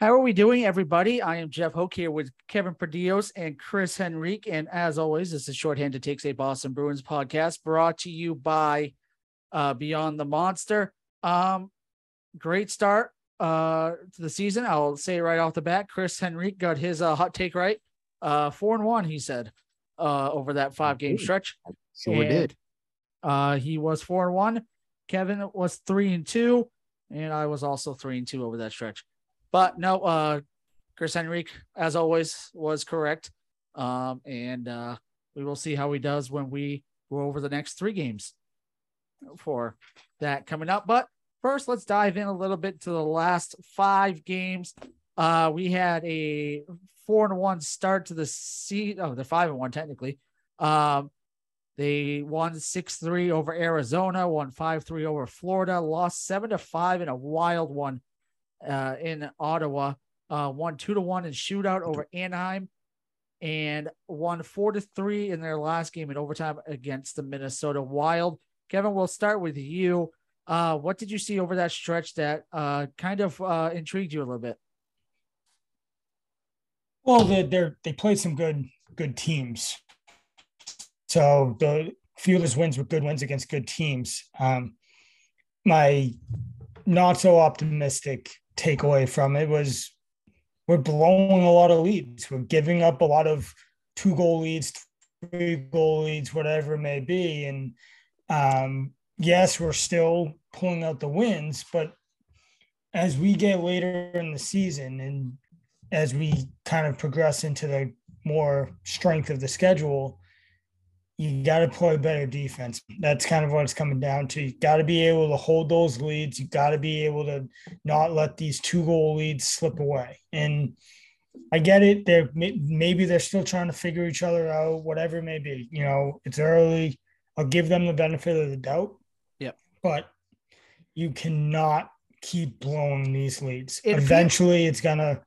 How are we doing, everybody? I am Jeff Hoke here with Kevin Perdios and Chris Henrique. And as always, this is Shorthanded Takes a Boston Bruins podcast brought to you by uh, Beyond the Monster. Um, great start uh, to the season. I'll say right off the bat, Chris Henrique got his uh, hot take right. Uh, four and one, he said, uh, over that five game stretch. Sure and, did. Uh, he was four and one. Kevin was three and two, and I was also three and two over that stretch. But no, uh, Chris Henrique, as always, was correct. Um, and uh, we will see how he does when we go over the next three games for that coming up. But first, let's dive in a little bit to the last five games. Uh, we had a four and one start to the seat. Oh, the five and one technically. Um, they won six three over Arizona, won five three over Florida, lost seven to five in a wild one uh, in Ottawa, uh, won two to one in shootout over Anaheim, and won four to three in their last game in overtime against the Minnesota Wild. Kevin, we'll start with you. Uh, what did you see over that stretch that uh, kind of uh, intrigued you a little bit? Well, they they they played some good good teams. So the few of those wins were good wins against good teams. Um, my not so optimistic takeaway from it was we're blowing a lot of leads. We're giving up a lot of two goal leads, three goal leads, whatever it may be. And um, yes, we're still pulling out the wins, but as we get later in the season and as we kind of progress into the more strength of the schedule, you got to play better defense. That's kind of what it's coming down to. You got to be able to hold those leads. You got to be able to not let these two goal leads slip away. And I get it. They're maybe they're still trying to figure each other out, whatever it may be. You know, it's early. I'll give them the benefit of the doubt. Yep. But you cannot keep blowing these leads. Eventually, it's gonna.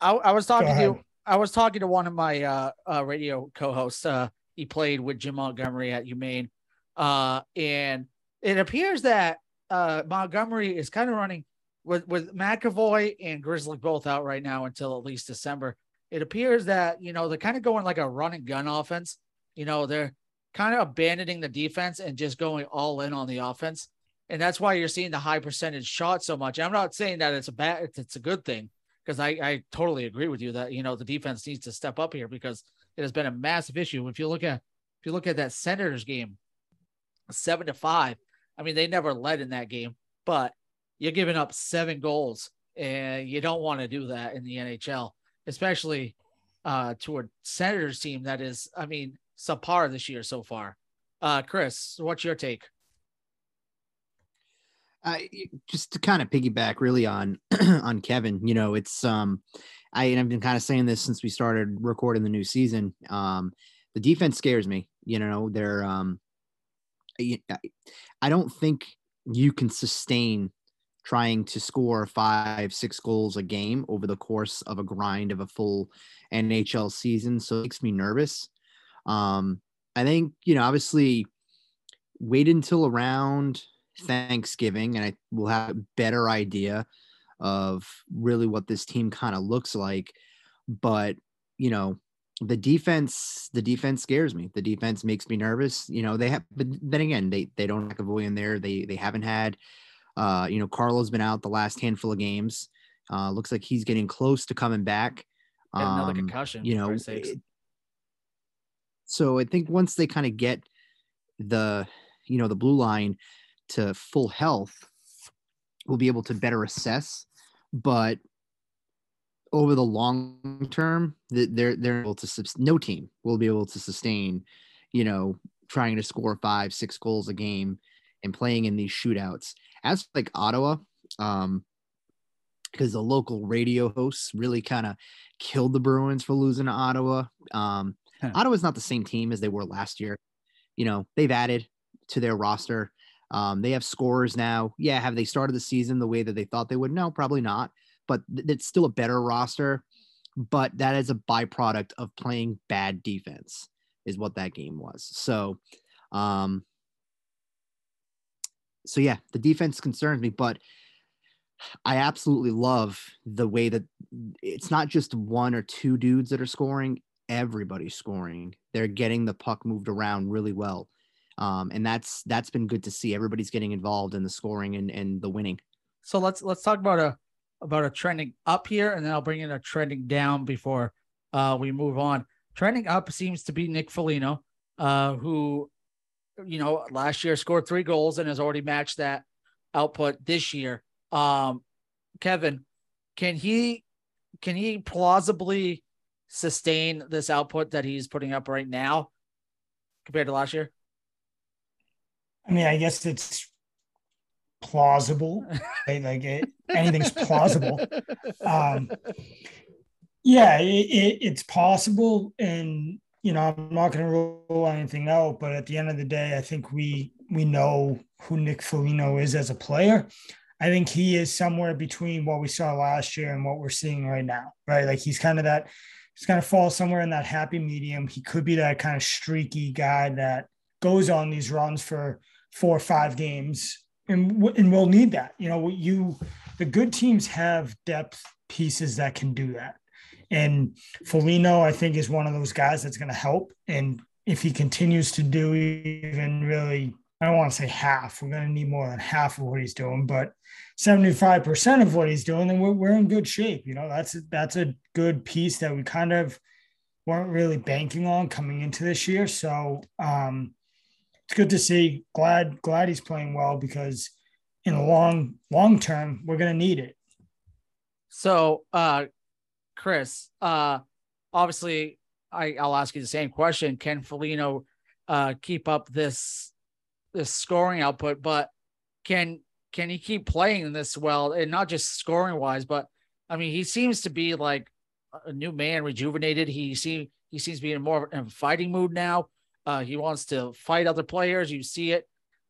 I, I was talking to you I was talking to one of my uh, uh, radio co-hosts. Uh, he played with Jim Montgomery at UMaine, uh, and it appears that uh, Montgomery is kind of running with with McAvoy and Grzelcyk both out right now until at least December. It appears that you know they're kind of going like a run and gun offense. You know they're kind of abandoning the defense and just going all in on the offense, and that's why you're seeing the high percentage shot so much. I'm not saying that it's a bad, it's a good thing because I, I totally agree with you that you know the defense needs to step up here because it has been a massive issue. If you look at if you look at that Senators game, seven to five. I mean, they never led in that game, but you're giving up seven goals, and you don't want to do that in the NHL, especially uh, to a Senators team that is, I mean, subpar this year so far. Uh, Chris, what's your take? Uh, just to kind of piggyback really on on Kevin, you know, it's um, I and I've been kind of saying this since we started recording the new season. Um, the defense scares me. You know, they're um, I, I don't think you can sustain trying to score five, six goals a game over the course of a grind of a full NHL season. So it makes me nervous. Um, I think, you know, obviously wait until around Thanksgiving, and I will have a better idea of really what this team kind of looks like. But you know, the defense, the defense scares me. The defense makes me nervous. You know, they have, but then again, they they don't have McAvoy in there. They they haven't had, uh, you know, Carlo's been out the last handful of games. Uh, looks like he's getting close to coming back. Um, another concussion. You know, it, so I think once they kind of get the, you know, the blue line to full health, we'll be able to better assess. But over the long term, they're they're able to no team will be able to sustain, you know, trying to score five, six goals a game and playing in these shootouts. As like Ottawa, um, because the local radio hosts really kind of killed the Bruins for losing to Ottawa. Um. Ottawa's not the same team as they were last year. You know, they've added to their roster. Um, they have scores now. Yeah, have they started the season the way that they thought they would? No, probably not. But th- it's still a better roster. But that is a byproduct of playing bad defense, is what that game was. So, um, so yeah, the defense concerns me. But I absolutely love the way that it's not just one or two dudes that are scoring, everybody's scoring. They're getting the puck moved around really well. Um, and that's that's been good to see. Everybody's getting involved in the scoring and, and the winning. So let's let's talk about a about a trending up here, and then I'll bring in a trending down before uh, we move on. Trending up seems to be Nick Foligno, uh, who, you know, last year scored three goals and has already matched that output this year. Um, Kevin, can he can he plausibly sustain this output that he's putting up right now compared to last year? I mean, I guess it's plausible. right? Like it, anything's plausible. Um, yeah, it, it, it's possible, and you know, I'm not going to rule anything out. But at the end of the day, I think we we know who Nick Foligno is as a player. I think he is somewhere between what we saw last year and what we're seeing right now, right? Like he's kind of that, he's kind of fall somewhere in that happy medium. He could be that kind of streaky guy that goes on these runs for four or five games, and and we'll need that. You know, you the good teams have depth pieces that can do that, and Foligno I think is one of those guys that's going to help. And if he continues to do even really I don't want to say half. We're going to need more than half of what he's doing, but 75% of what he's doing, then we're, we're in good shape. You know, that's, that's a good piece that we kind of weren't really banking on coming into this year. So um, it's good to see. Glad, glad he's playing well because in the long, long term, we're going to need it. So, uh, Chris, uh, obviously I, I'll ask you the same question. Can Foligno uh, keep up this this scoring output, but can can he keep playing this well and not just scoring wise, but I mean he seems to be like a new man, rejuvenated. He seem he seems to be in more of a fighting mood now. Uh, he wants to fight other players. You see it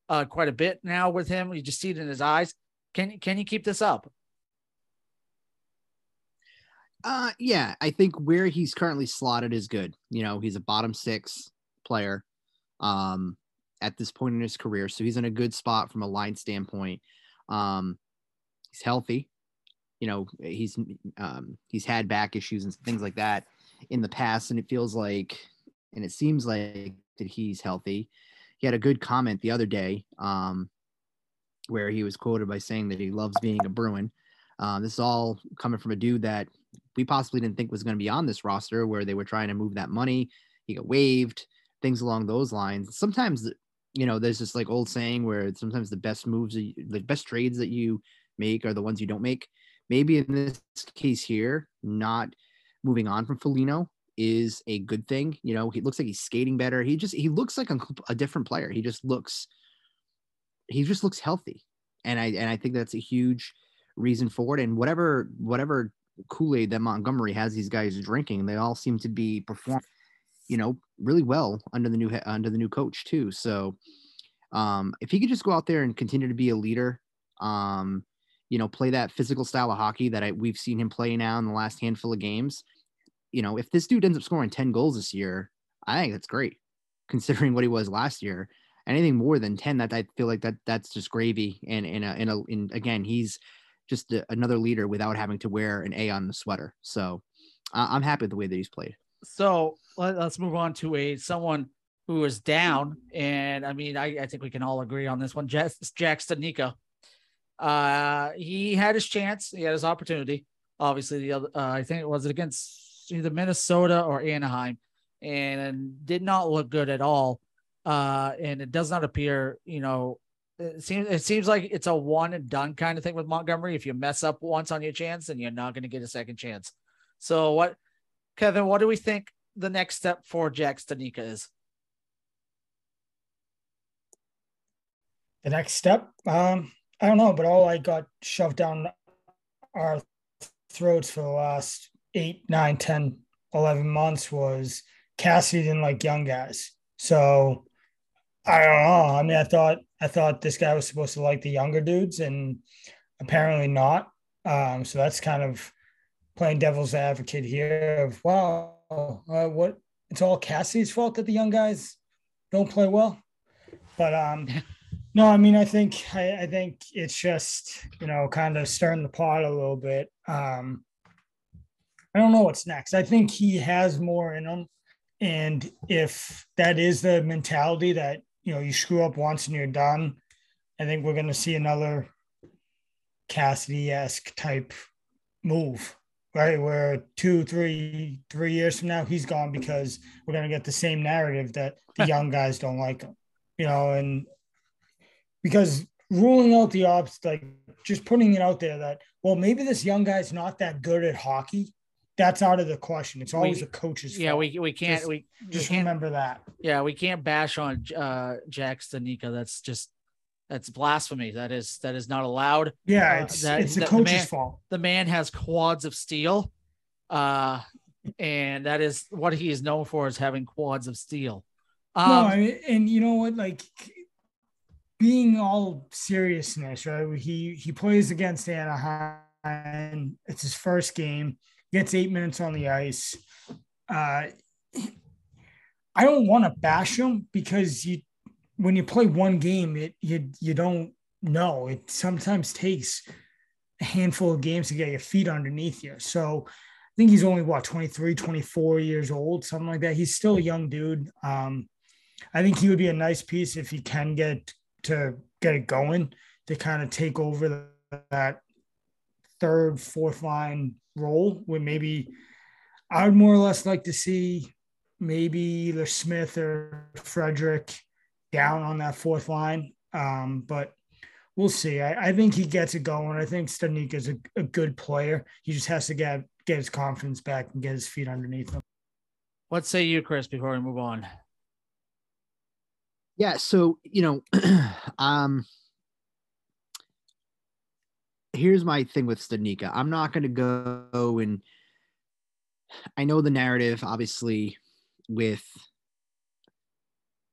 uh, quite a bit now with him. You just see it in his eyes. Can can you keep this up? Uh, yeah, I think where he's currently slotted is good. You know, he's a bottom six player. Um, at this point in his career. So he's in a good spot from a line standpoint. Um, he's healthy. You know, he's um, he's had back issues and things like that in the past, and it feels like, and it seems like that he's healthy. He had a good comment the other day, um, where he was quoted by saying that he loves being a Bruin. Um, this is all coming from a dude that we possibly didn't think was going to be on this roster, where they were trying to move that money. He got waived, things along those lines. Sometimes you know, there's this like old saying where sometimes the best moves, the best trades that you make are the ones you don't make. Maybe in this case here, not moving on from Foligno is a good thing. You know, he looks like he's skating better. He just he looks like a, a different player. He just looks he just looks healthy, and I and I think that's a huge reason for it. And whatever whatever Kool Aid that Montgomery has these guys drinking, they all seem to be performing you know, really well under the new under the new coach too. So um, if he could just go out there and continue to be a leader, um, you know, play that physical style of hockey that I, we've seen him play now in the last handful of games. You know, if this dude ends up scoring 10 goals this year, I think that's great considering what he was last year. Anything more than 10, that I feel like that that's just gravy. And in a, in a, in again, he's just a, another leader without having to wear an A on the sweater. So uh, I'm happy with the way that he's played so let, us move on to a someone who is down, and I mean, I, I think we can all agree on this one. Jack, Jack Studnicka. Uh, he had his chance. He had his opportunity. Obviously, the other, uh, I think it was it against either Minnesota or Anaheim, and did not look good at all. Uh, and it does not appear, you know, it seems it seems like it's a one and done kind of thing with Montgomery. If you mess up once on your chance, then you're not going to get a second chance. So what Kevin, what do we think the next step for Jack Studnicka is? The next step, um, I don't know, but all I got shoved down our throats for the last eight, nine, 10, 11 months was Cassidy didn't like young guys. So I don't know. I mean, I thought I thought this guy was supposed to like the younger dudes, and apparently not. Um, so that's kind of playing devil's advocate here of wow, uh, what it's all Cassie's fault that the young guys don't play well. But um, No, I mean, I think I, I, think it's just you know kind of stirring the pot a little bit. Um, I don't know what's next. I think he has more in him, and if that is the mentality that you know you screw up once and you're done, I think we're going to see another Cassidy esque type move, right? Where two, three, three years from now he's gone because we're going to get the same narrative that the young guys don't like him, you know, and because ruling out the ops, like just putting it out there that, well, maybe this young guy's not that good at hockey. That's out of the question. It's always we, a coach's yeah, fault. we we can't just, we just we can't, remember that. Yeah, we can't bash on uh Jack Studnicka. That's just that's blasphemy. That is that is not allowed. Yeah, uh, it's that, it's the coach's the man, fault. The man has quads of steel. Uh and that is what he is known for is having quads of steel. Um, no, I mean, and you know what? Like being all seriousness, right? He he plays against Anaheim. It's his first game. Gets eight minutes on the ice. Uh, I don't want to bash him because you, when you play one game, it you you don't know. It sometimes takes a handful of games to get your feet underneath you. So I think he's only what 23, 24 years old, something like that. He's still a young dude. Um, I think he would be a nice piece if he can get to get it going to kind of take over the, that third, fourth line role where maybe I would more or less like to see maybe either Smith or Frederic down on that fourth line. Um, but we'll see. I, I, think he gets it going. I think Studnicka is a, a, good player. He just has to get get his confidence back and get his feet underneath him. What say you, Chris, before we move on? Yeah, so you know, um here's my thing with Studnicka. I'm not gonna go and I know the narrative, obviously, with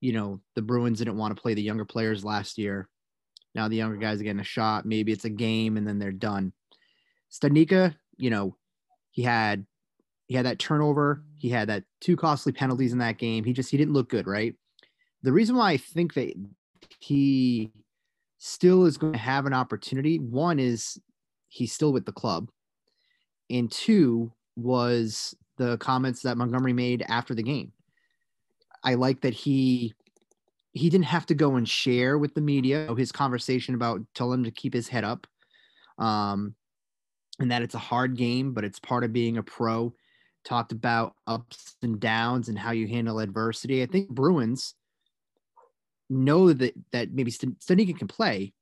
you know, the Bruins didn't want to play the younger players last year. Now the younger guys are getting a shot. Maybe it's a game and then they're done. Studnicka, you know, he had he had that turnover. He had that two costly penalties in that game. He just he didn't look good, right? the reason why I think that he still is going to have an opportunity. One is he's still with the club, and two was the comments that Montgomery made after the game. I like that he he didn't have to go and share with the media his conversation about telling him to keep his head up um and that it's a hard game but it's part of being a pro. Talked about ups and downs and how you handle adversity. I think bruins know that that maybe Studnicka can play.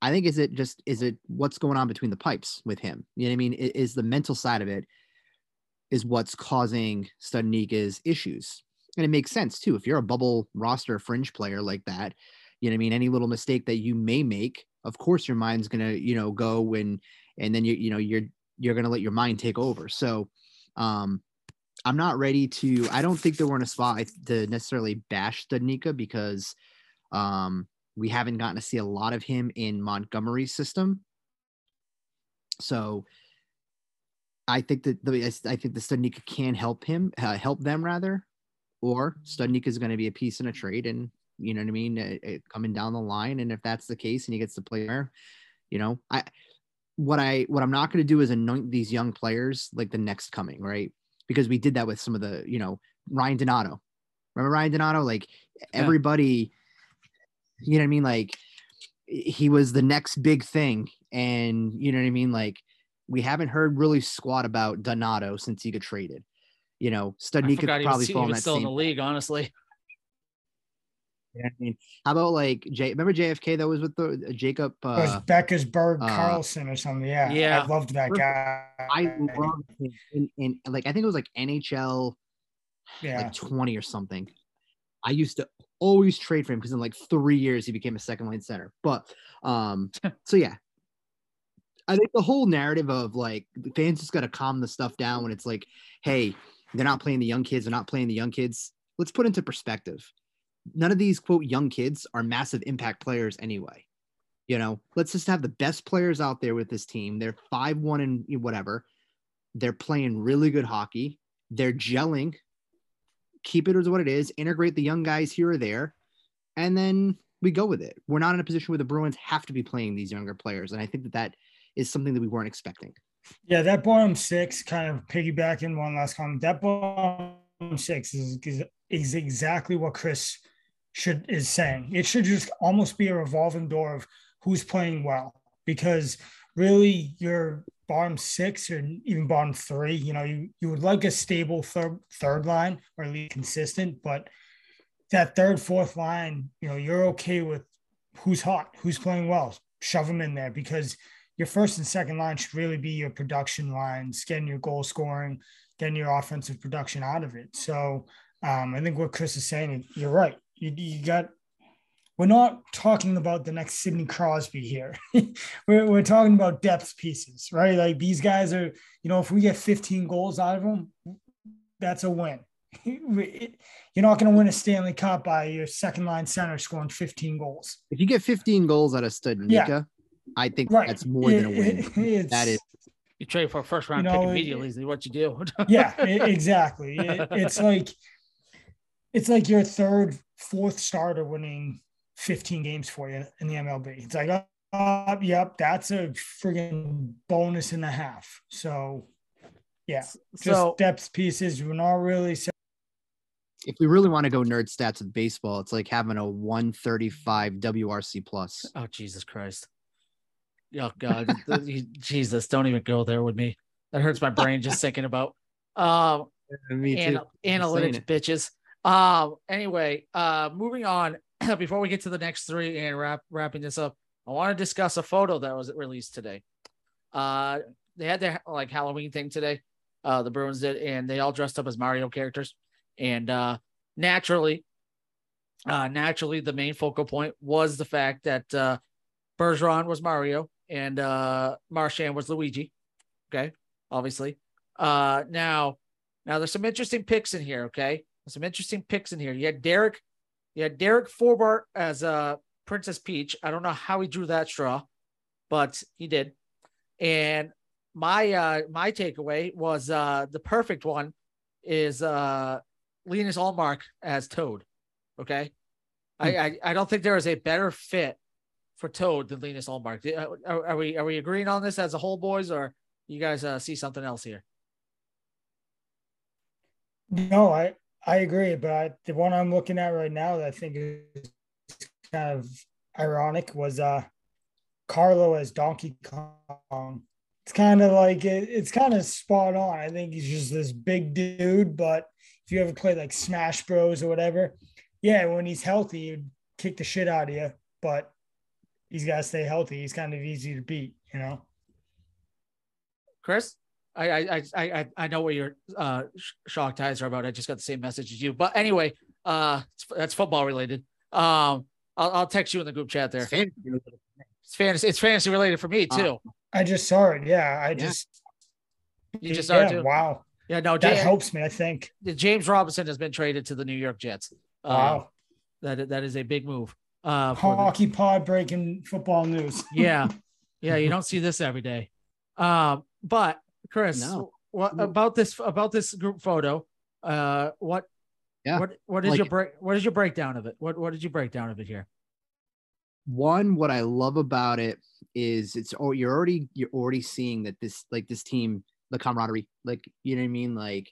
I think is it just is it what's going on between the pipes with him? You know what I mean? Is the mental side of it is what's causing Studnicka's issues. And it makes sense too. If you're a bubble roster fringe player like that, you know what I mean? Any little mistake that you may make, of course your mind's gonna, you know, go and and then you you know you're you're gonna let your mind take over. So um I'm not ready to I don't think that we're in a spot to necessarily bash Studnicka because um, we haven't gotten to see a lot of him in Montgomery's system. So I think that the I think the Studnicka can help him uh, help them rather, or Studnicka is going to be a piece in a trade, and you know what I mean, it, it, coming down the line. And if that's the case, and he gets to play there, you know, I what I what I'm not going to do is anoint these young players like the next coming, right? Because we did that with some of the, you know, Ryan Donato. Remember Ryan Donato? Like everybody you know what I mean? Like he was the next big thing. And you know what I mean? Like we haven't heard really squat about Donato since he got traded. You know, Studnicka could probably fall in that still same. in the league, honestly. You know I mean, how about like J? Remember JFK that was with the uh, Jacob? Uh, it was Beckersberg uh, Karlsson or something. Yeah, yeah, I loved that guy. I loved him, and, and like I think it was like NHL, yeah, like twenty or something. I used to always trade for him because in like three years he became a second line center. But um, so yeah, I think the whole narrative of like the fans just got to calm the stuff down when it's like, hey, they're not playing the young kids, they're not playing the young kids. Let's put into perspective. None of these quote young kids are massive impact players anyway. You know, let's just have the best players out there with this team. They're five one and whatever. They're playing really good hockey. They're gelling keep it as what it is, integrate the young guys here or there, and then we go with it. We're not in a position where the Bruins have to be playing these younger players, and I think that that is something that we weren't expecting. Yeah, that bottom six kind of piggybacking one last comment. That bottom six is is exactly what Chris should is saying. It should just almost be a revolving door of who's playing well because really your bottom six or even bottom three, you know, you, you would like a stable third third line or at least consistent, but that third, fourth line, you know, you're okay with who's hot, who's playing well, shove them in there because your first and second line should really be your production lines, getting your goal scoring, getting your offensive production out of it. So um, I think what Chris is saying, you're right. You, you got, we're not talking about the next Sidney Crosby here. we're, we're talking about depth pieces, right? Like these guys are, you know, if we get 15 goals out of them, that's a win. You're not going to win a Stanley Cup by your second line center scoring 15 goals. If you get 15 goals out of Studnicka, yeah. I think right. that's more than a win. that is. You trade for a first round you know, pick immediately. Is what you do. yeah, exactly. It, it's like it's like your third, fourth starter winning 15 games for you in the MLB. It's like, uh, yep, that's a friggin' bonus and a half. So, yeah, just so, depth pieces. We're not really if we really want to go nerd stats of baseball, it's like having a 135 WRC plus. Oh Jesus Christ! Oh God, Jesus! Don't even go there with me. That hurts my brain just thinking about. Um, me too. An- analytics, bitches. Um. Anyway, uh, moving on. Before we get to the next three and wrap wrapping this up, I want to discuss a photo that was released today. Uh, they had their like Halloween thing today. Uh, the Bruins did, and they all dressed up as Mario characters. And uh, naturally, uh, naturally, the main focal point was the fact that uh, Bergeron was Mario and uh, Marchand was Luigi. Okay, obviously. Uh, now, now there's some interesting picks in here. Okay, some interesting picks in here. You had Derek, you had Derek Forbort as uh, Princess Peach. I don't know how he drew that straw, but he did. And my uh, my takeaway was uh, the perfect one is uh, Linus Ullmark as Toad. Okay. Hmm. I, I, I don't think there is a better fit for Toad than Linus Ullmark. Uh, are, are, we are we agreeing on this as a whole, boys, or you guys uh, see something else here? No, I I agree, but the one I'm looking at right now that I think is kind of ironic was uh Carlo as Donkey Kong. It's kind of like it, it's kind of spot on. I think he's just this big dude, but if you ever play like Smash Bros or whatever, yeah, when he's healthy, he'd kick the shit out of you. But he's got to stay healthy. He's kind of easy to beat, you know. Chris, I I I I know what your uh, shock ties are about. I just got the same message as you. But anyway, uh, that's football related. Um, I'll, I'll text you in the group chat there. It's fantasy related. It's fantasy, it's fantasy related for me uh, too. Uh, I just saw it. Yeah, I yeah. just. You just saw yeah, it too. Wow. Yeah, no, that James, helps me. I think James Robinson has been traded to the New York Jets. Uh, wow, that that is a big move. Uh, Hockey the, pod breaking football news. yeah, yeah, you don't see this every day. Um, but Chris, no. what about this about this group photo? Uh, what? Yeah. What What is like, your break? What is your breakdown of it? What What did you break down of it here? One, what I love about it is it's oh you're already you're already seeing that this like this team the camaraderie. Like, you know what I mean? Like,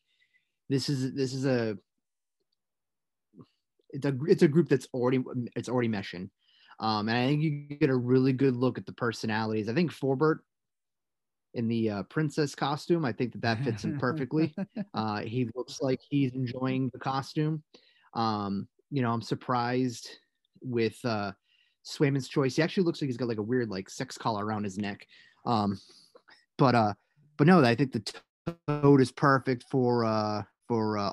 this is this is a it's a it's a group that's already it's already meshing. Um, and I think you get a really good look at the personalities. I think Forbort in the uh, princess costume, I think that that fits him perfectly. uh, he looks like he's enjoying the costume. Um, you know, I'm surprised with uh, Swayman's choice. He actually looks like he's got like a weird like sex collar around his neck. Um, but uh, but no, I think the toad is perfect for uh for uh.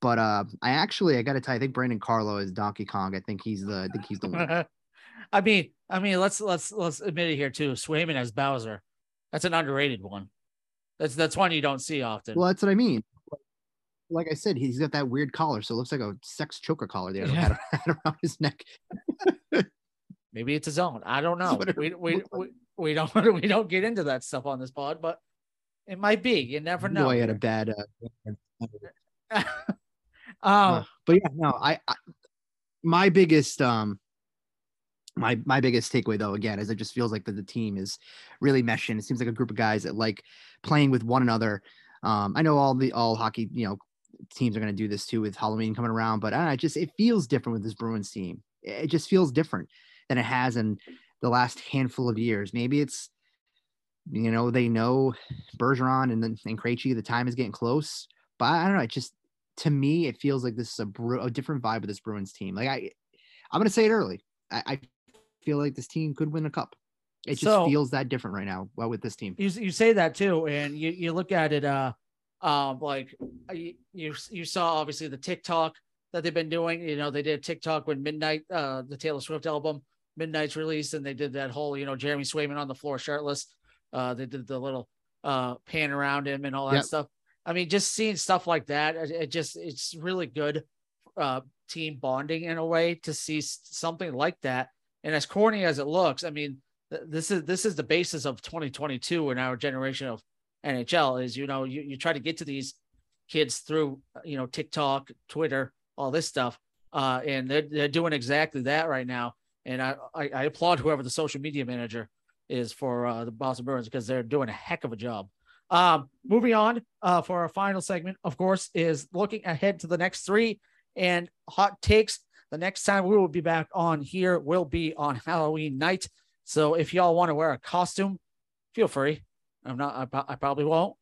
But uh I actually I gotta tell you, I think Brandon Carlo is Donkey Kong. I think he's the I think he's the one. I mean, I mean, let's let's let's admit it here too. Swayman as Bowser. That's an underrated one. That's that's one you don't see often. Well, that's what I mean. Like I said, he's got that weird collar, so it looks like a sex choker collar there yeah. around his neck. Maybe it's his own. I don't know. We, we, we, we don't we don't get into that stuff on this pod, but it might be. You never know. I had a bad. Uh, um, uh, but yeah, no, I, I, my biggest um my my biggest takeaway though again is it just feels like that the team is really meshing. It seems like a group of guys that like playing with one another. Um i know all the all hockey you know teams are going to do this too with halloween coming around but uh, it just it feels different with this bruins team. It just feels different than it has in the last handful of years. Maybe it's you know they know bergeron and then and Krejci, the time is getting close but i don't know it just to me it feels like this is a, a different vibe with this bruins team. Like i i'm going to say it early. I, I feel like this team could win a cup. It just so, feels that different right now well, with this team. You, you say that too, and you, you look at it, uh, um, like uh, you, you you saw obviously the TikTok that they've been doing. You know, they did TikTok when Midnight, uh, the Taylor Swift album Midnights released, and they did that whole, you know, Jeremy Swayman on the floor shirtless. Uh, they did the little uh pan around him and all that yep. stuff. I mean, just seeing stuff like that, it just it's really good uh team bonding in a way to see something like that and as corny as it looks, I mean, th- this is this is the basis of 2022 in our generation of NHL. Is you know you you try to get to these kids through you know TikTok, Twitter, all this stuff, uh, and they're they're doing exactly that right now. And I I, I applaud whoever the social media manager is for uh, the Boston Bruins because they're doing a heck of a job. Um, moving on uh, for our final segment, of course, is looking ahead to the next three and hot takes the next time we will be back on here will be on Halloween night. So if y'all want to wear a costume, feel free. I'm not, I, I probably won't.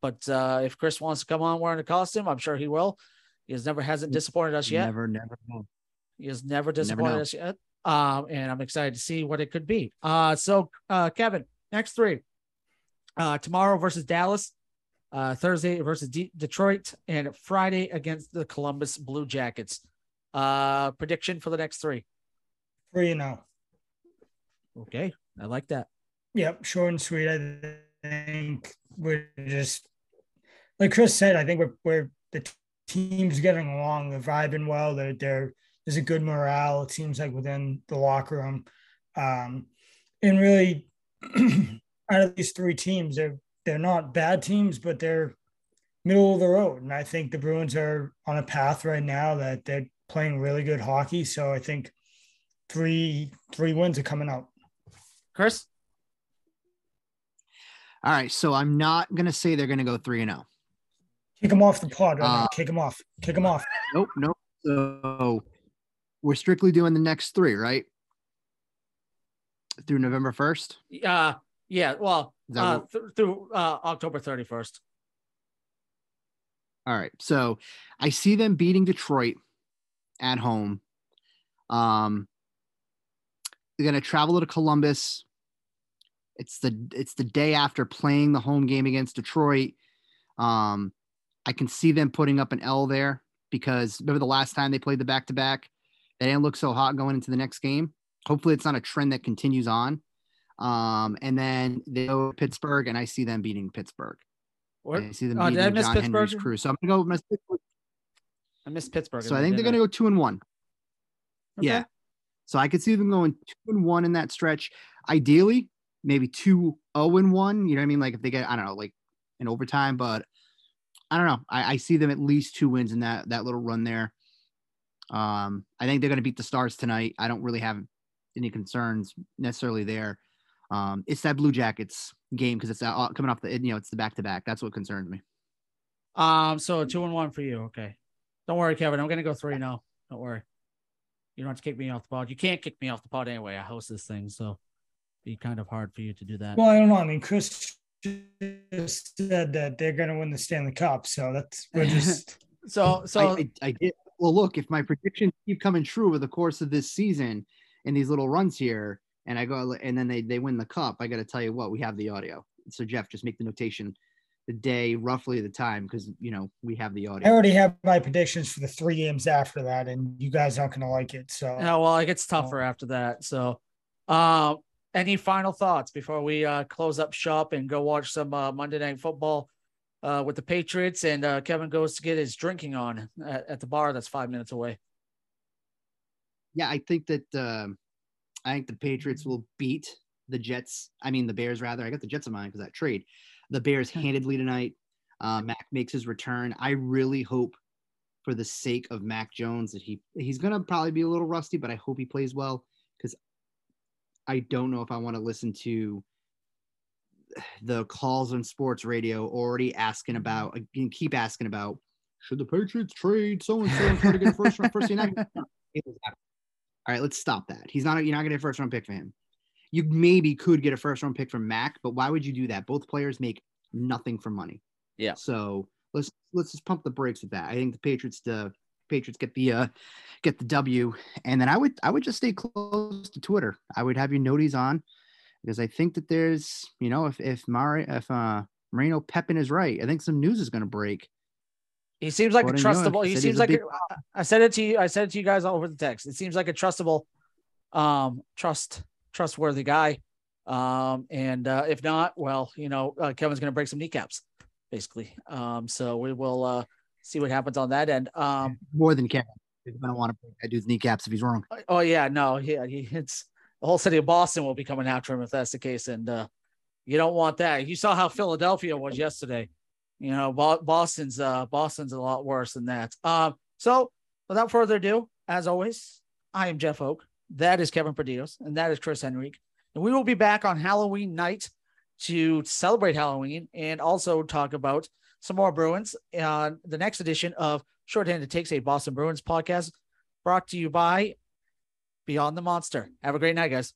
But uh, if Chris wants to come on wearing a costume, I'm sure he will. He has never hasn't disappointed us yet. Never, never. Know. He has never disappointed never us yet. Um, and I'm excited to see what it could be. Uh, so uh, Kevin, next three. Uh, tomorrow versus Dallas, uh, Thursday versus D- Detroit, and Friday against the Columbus Blue Jackets. Uh, prediction for the next three. Three and now. Okay, I like that. Yep, short and sweet. I think we're just like Chris said. I think we're we're the team's getting along. They're vibing well. They're, they're there's a good morale. It seems like within the locker room, um, and really, out of these three teams, they're they're not bad teams, but they're middle of the road. And I think the Bruins are on a path right now that they're playing really good hockey. So I think three three wins are coming out. Chris. All right, so I'm not gonna say they're gonna go three and zero. Oh. Kick them off the pod. Right uh, Kick them off. Kick them off. Nope, nope. So we're strictly doing the next three, right? Through November first. Uh yeah. Well, uh, th- through uh, October thirty first. All right. So I see them beating Detroit at home. Um, they're gonna travel to Columbus. It's the it's the day after playing the home game against Detroit. Um, I can see them putting up an L there because remember the last time they played the back to back, they didn't look so hot going into the next game. Hopefully, it's not a trend that continues on. Um, and then they go to Pittsburgh, and I see them beating Pittsburgh. What? I see them oh, beating John Henry's crew. So I'm gonna go with I missed Pittsburgh. So I think they're going to go two and one. Okay. Yeah. So I could see them going two and one in that stretch. Ideally, maybe two zero and one. You know what I mean? Like if they get, I don't know, like in overtime, but I don't know. I, I see them at least two wins in that that little run there. Um, I think they're going to beat the Stars tonight. I don't really have any concerns necessarily there. Um, it's that Blue Jackets game because it's uh, coming off the you know it's the back to back. That's what concerns me. Um, so two and one for you. Okay. Don't worry, Kevin. I'm going to go three now. Oh. Don't worry. You don't have to kick me off the pod. You can't kick me off the pod anyway. I host this thing, so be kind of hard for you to do that. Well, I don't know. I mean, Chris just said that they're going to win the Stanley Cup, so that's we're just so so. I, I, I did. Well, look, if my predictions keep coming true over the course of this season and these little runs here, and I go and then they they win the cup, I got to tell you what, we have the audio. So Jeff, just make the notation the day, roughly the time, because you know we have the audio. I already have my predictions for the three games after that, and you guys aren't going to like it. So yeah, well, it gets tougher after that. So, uh, any final thoughts before we uh, close up shop and go watch some uh, Monday Night Football uh, with the Patriots? And uh, Kevin goes to get his drinking on at, at the bar that's five minutes away. Yeah, I think that uh, I think the Patriots will beat the Jets. I mean, the Bears rather. I got the Jets in mind because that trade the Bears handedly tonight. Uh, Mac makes his return. I really hope, for the sake of Mac Jones, that he he's gonna probably be a little rusty, but I hope he plays well because I don't know if I want to listen to the calls on sports radio already asking about keep asking about should the Patriots trade so and so and try to get a first round first round? All right, let's stop that. He's not you're not getting a first round pick for him. You maybe could get a first round pick from Mac, but why would you do that? Both players make nothing for money. Yeah. So let's let's just pump the brakes with that. I think the Patriots the Patriots get the uh get the W. And then I would I would just stay close to Twitter. I would have your noties on because I think that there's, you know, if if Mari if uh Marino Pepin is right, I think some news is gonna break. He seems like a trustable. He seems like a, I said it to you. I said it to you guys all over the text. It seems like a trustable, um, trust trustworthy guy. Um, and uh, if not, well, you know, uh, Kevin's going to break some kneecaps, basically. Um, so we will uh, see what happens on that end. Um, more than Kevin. He's going to want to break that dude's kneecaps if he's wrong. Oh yeah, no, yeah, he, it's the whole city of Boston will be coming after him if that's the case, and uh, you don't want that. You saw how Philadelphia was yesterday. You know, Boston's uh, Boston's a lot worse than that. Um, so without further ado, as always, I am Jeff Oak. That is Kevin Perdidos, and that is Chris Henrique. And we will be back on Halloween night to celebrate Halloween and also talk about some more Bruins on the next edition of Shorthanded Takes, a Boston Bruins podcast brought to you by Beyond the Monster. Have a great night, guys.